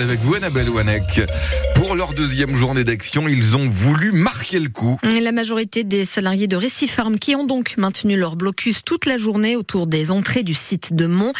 avec vous, Annabelle Wanek. Pour leur deuxième journée d'action, ils ont voulu marquer le coup. La majorité des salariés de Récifarm qui ont donc maintenu leur blocus toute la journée autour des entrées du site de Mont.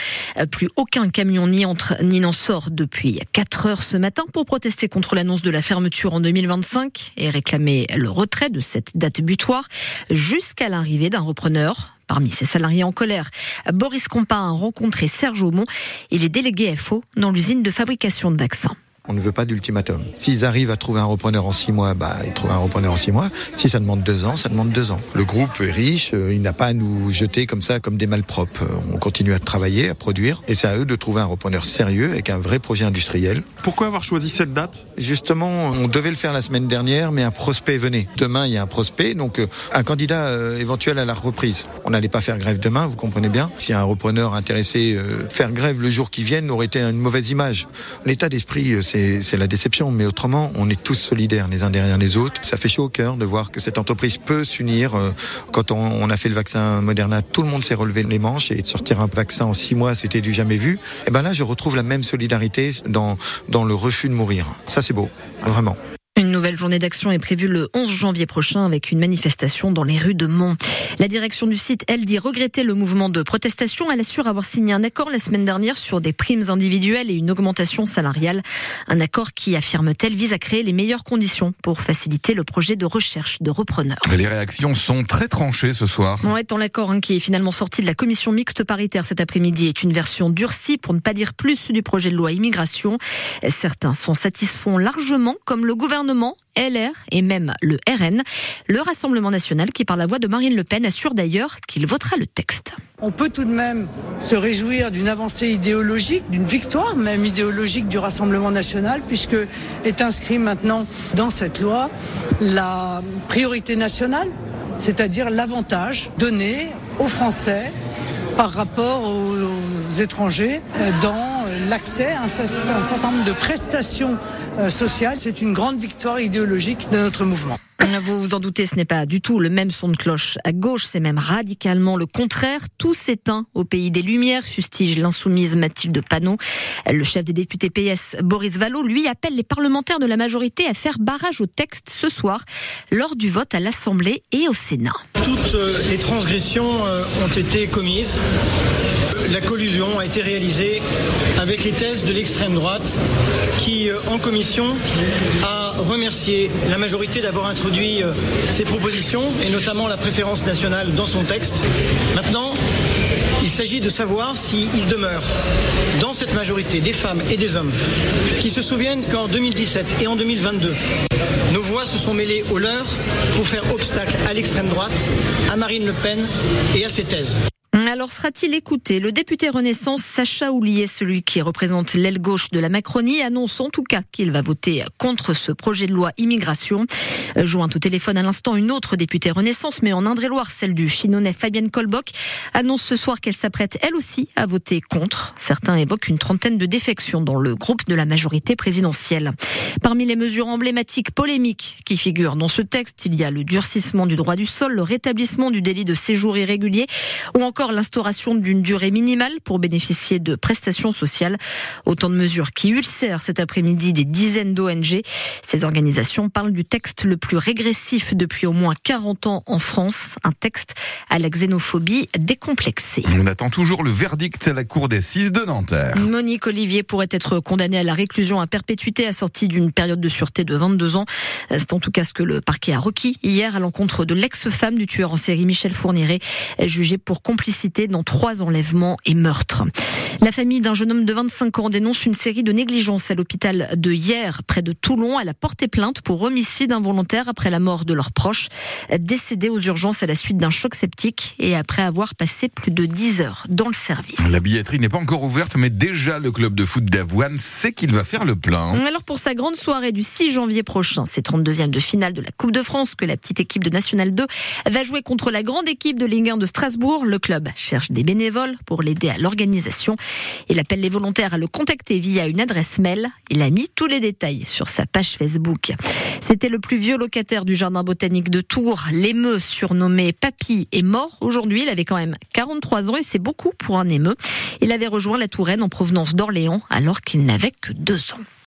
Plus aucun camion n'y entre ni n'en sort depuis 4 heures ce matin pour protester contre l'annonce de la fermeture en 2025 et réclamer le retrait de cette date butoir jusqu'à l'arrivée d'un repreneur. Parmi ces salariés en colère, Boris Compa a rencontré Serge Aumont et les délégués FO dans l'usine de fabrication de vaccins. On ne veut pas d'ultimatum. S'ils arrivent à trouver un repreneur en six mois, bah, ils trouvent un repreneur en six mois. Si ça demande deux ans, ça demande deux ans. Le groupe est riche, euh, il n'a pas à nous jeter comme ça, comme des malpropres. Euh, on continue à travailler, à produire, et c'est à eux de trouver un repreneur sérieux avec un vrai projet industriel. Pourquoi avoir choisi cette date? Justement, on devait le faire la semaine dernière, mais un prospect venait. Demain, il y a un prospect, donc euh, un candidat éventuel à la reprise. On n'allait pas faire grève demain, vous comprenez bien. Si un repreneur intéressé, faire grève le jour qui vient aurait été une mauvaise image. L'état d'esprit, c'est c'est la déception. Mais autrement, on est tous solidaires les uns derrière les autres. Ça fait chaud au cœur de voir que cette entreprise peut s'unir. Euh, quand on, a fait le vaccin Moderna, tout le monde s'est relevé les manches et de sortir un vaccin en six mois, c'était du jamais vu. Et ben là, je retrouve la même solidarité dans, dans le refus de mourir. Ça, c'est beau, vraiment. Une nouvelle journée d'action est prévue le 11 janvier prochain avec une manifestation dans les rues de Mont. La direction du site, elle, dit regretter le mouvement de protestation. Elle assure avoir signé un accord la semaine dernière sur des primes individuelles et une augmentation salariale. Un accord qui, affirme-t-elle, vise à créer les meilleures conditions pour faciliter le projet de recherche de repreneurs. Les réactions sont très tranchées ce soir. Ouais, dans l'accord hein, qui est finalement sorti de la commission mixte paritaire cet après-midi est une version durcie, pour ne pas dire plus, du projet de loi immigration. Certains sont satisfaits largement, comme le gouvernement LR et même le RN. Le Rassemblement national, qui par la voix de Marine Le Pen, assure d'ailleurs qu'il votera le texte. On peut tout de même se réjouir d'une avancée idéologique, d'une victoire même idéologique du Rassemblement national, puisque est inscrit maintenant dans cette loi la priorité nationale, c'est-à-dire l'avantage donné aux Français par rapport aux étrangers dans l'accès à un certain nombre de prestations euh, sociales. C'est une grande victoire idéologique de notre mouvement. Vous vous en doutez, ce n'est pas du tout le même son de cloche à gauche, c'est même radicalement le contraire. Tout s'éteint au pays des Lumières, fustige l'insoumise Mathilde Panot. Le chef des députés PS, Boris Vallot, lui appelle les parlementaires de la majorité à faire barrage au texte ce soir, lors du vote à l'Assemblée et au Sénat. Toutes euh, les transgressions euh, ont été commises. La collusion a été réalisée avec les thèses de l'extrême droite qui, euh, en commission, a remercié la majorité d'avoir introduit euh, ces propositions et notamment la préférence nationale dans son texte. Maintenant, il s'agit de savoir s'il demeure dans cette majorité des femmes et des hommes qui se souviennent qu'en 2017 et en 2022, nos voix se sont mêlées aux leurs pour faire obstacle à l'extrême droite, à Marine Le Pen et à ses thèses. Alors sera-t-il écouté? Le député Renaissance Sacha Oulier, celui qui représente l'aile gauche de la Macronie, annonce en tout cas qu'il va voter contre ce projet de loi immigration. Joint au téléphone à l'instant une autre députée Renaissance, mais en Indre-et-Loire, celle du Chinonais Fabienne Colbock, annonce ce soir qu'elle s'apprête elle aussi à voter contre. Certains évoquent une trentaine de défections dans le groupe de la majorité présidentielle. Parmi les mesures emblématiques polémiques qui figurent dans ce texte, il y a le durcissement du droit du sol, le rétablissement du délit de séjour irrégulier ou encore l'instauration d'une durée minimale pour bénéficier de prestations sociales. Autant de mesures qui ulcèrent cet après-midi des dizaines d'ONG. Ces organisations parlent du texte le plus régressif depuis au moins 40 ans en France. Un texte à la xénophobie décomplexée. On attend toujours le verdict à la cour des 6 de Nanterre. Monique Olivier pourrait être condamnée à la réclusion à perpétuité assortie d'une période de sûreté de 22 ans. C'est en tout cas ce que le parquet a requis hier à l'encontre de l'ex-femme du tueur en série Michel Fourniret, jugée pour complicité dans trois enlèvements et meurtres. La famille d'un jeune homme de 25 ans dénonce une série de négligences à l'hôpital de hier, près de Toulon. Elle a porté plainte pour homicide involontaire après la mort de leurs proches, décédés aux urgences à la suite d'un choc septique et après avoir passé plus de 10 heures dans le service. La billetterie n'est pas encore ouverte, mais déjà le club de foot d'Avoine sait qu'il va faire le plein. Alors pour sa grande soirée du 6 janvier prochain, c'est 32e de finale de la Coupe de France que la petite équipe de National 2 va jouer contre la grande équipe de Ligue 1 de Strasbourg. Le club cherche des bénévoles pour l'aider à l'organisation. Il appelle les volontaires à le contacter via une adresse mail. Il a mis tous les détails sur sa page Facebook. C'était le plus vieux locataire du jardin botanique de Tours. L'émeu, surnommé Papy, est mort aujourd'hui. Il avait quand même 43 ans et c'est beaucoup pour un émeu. Il avait rejoint la Touraine en provenance d'Orléans alors qu'il n'avait que deux ans.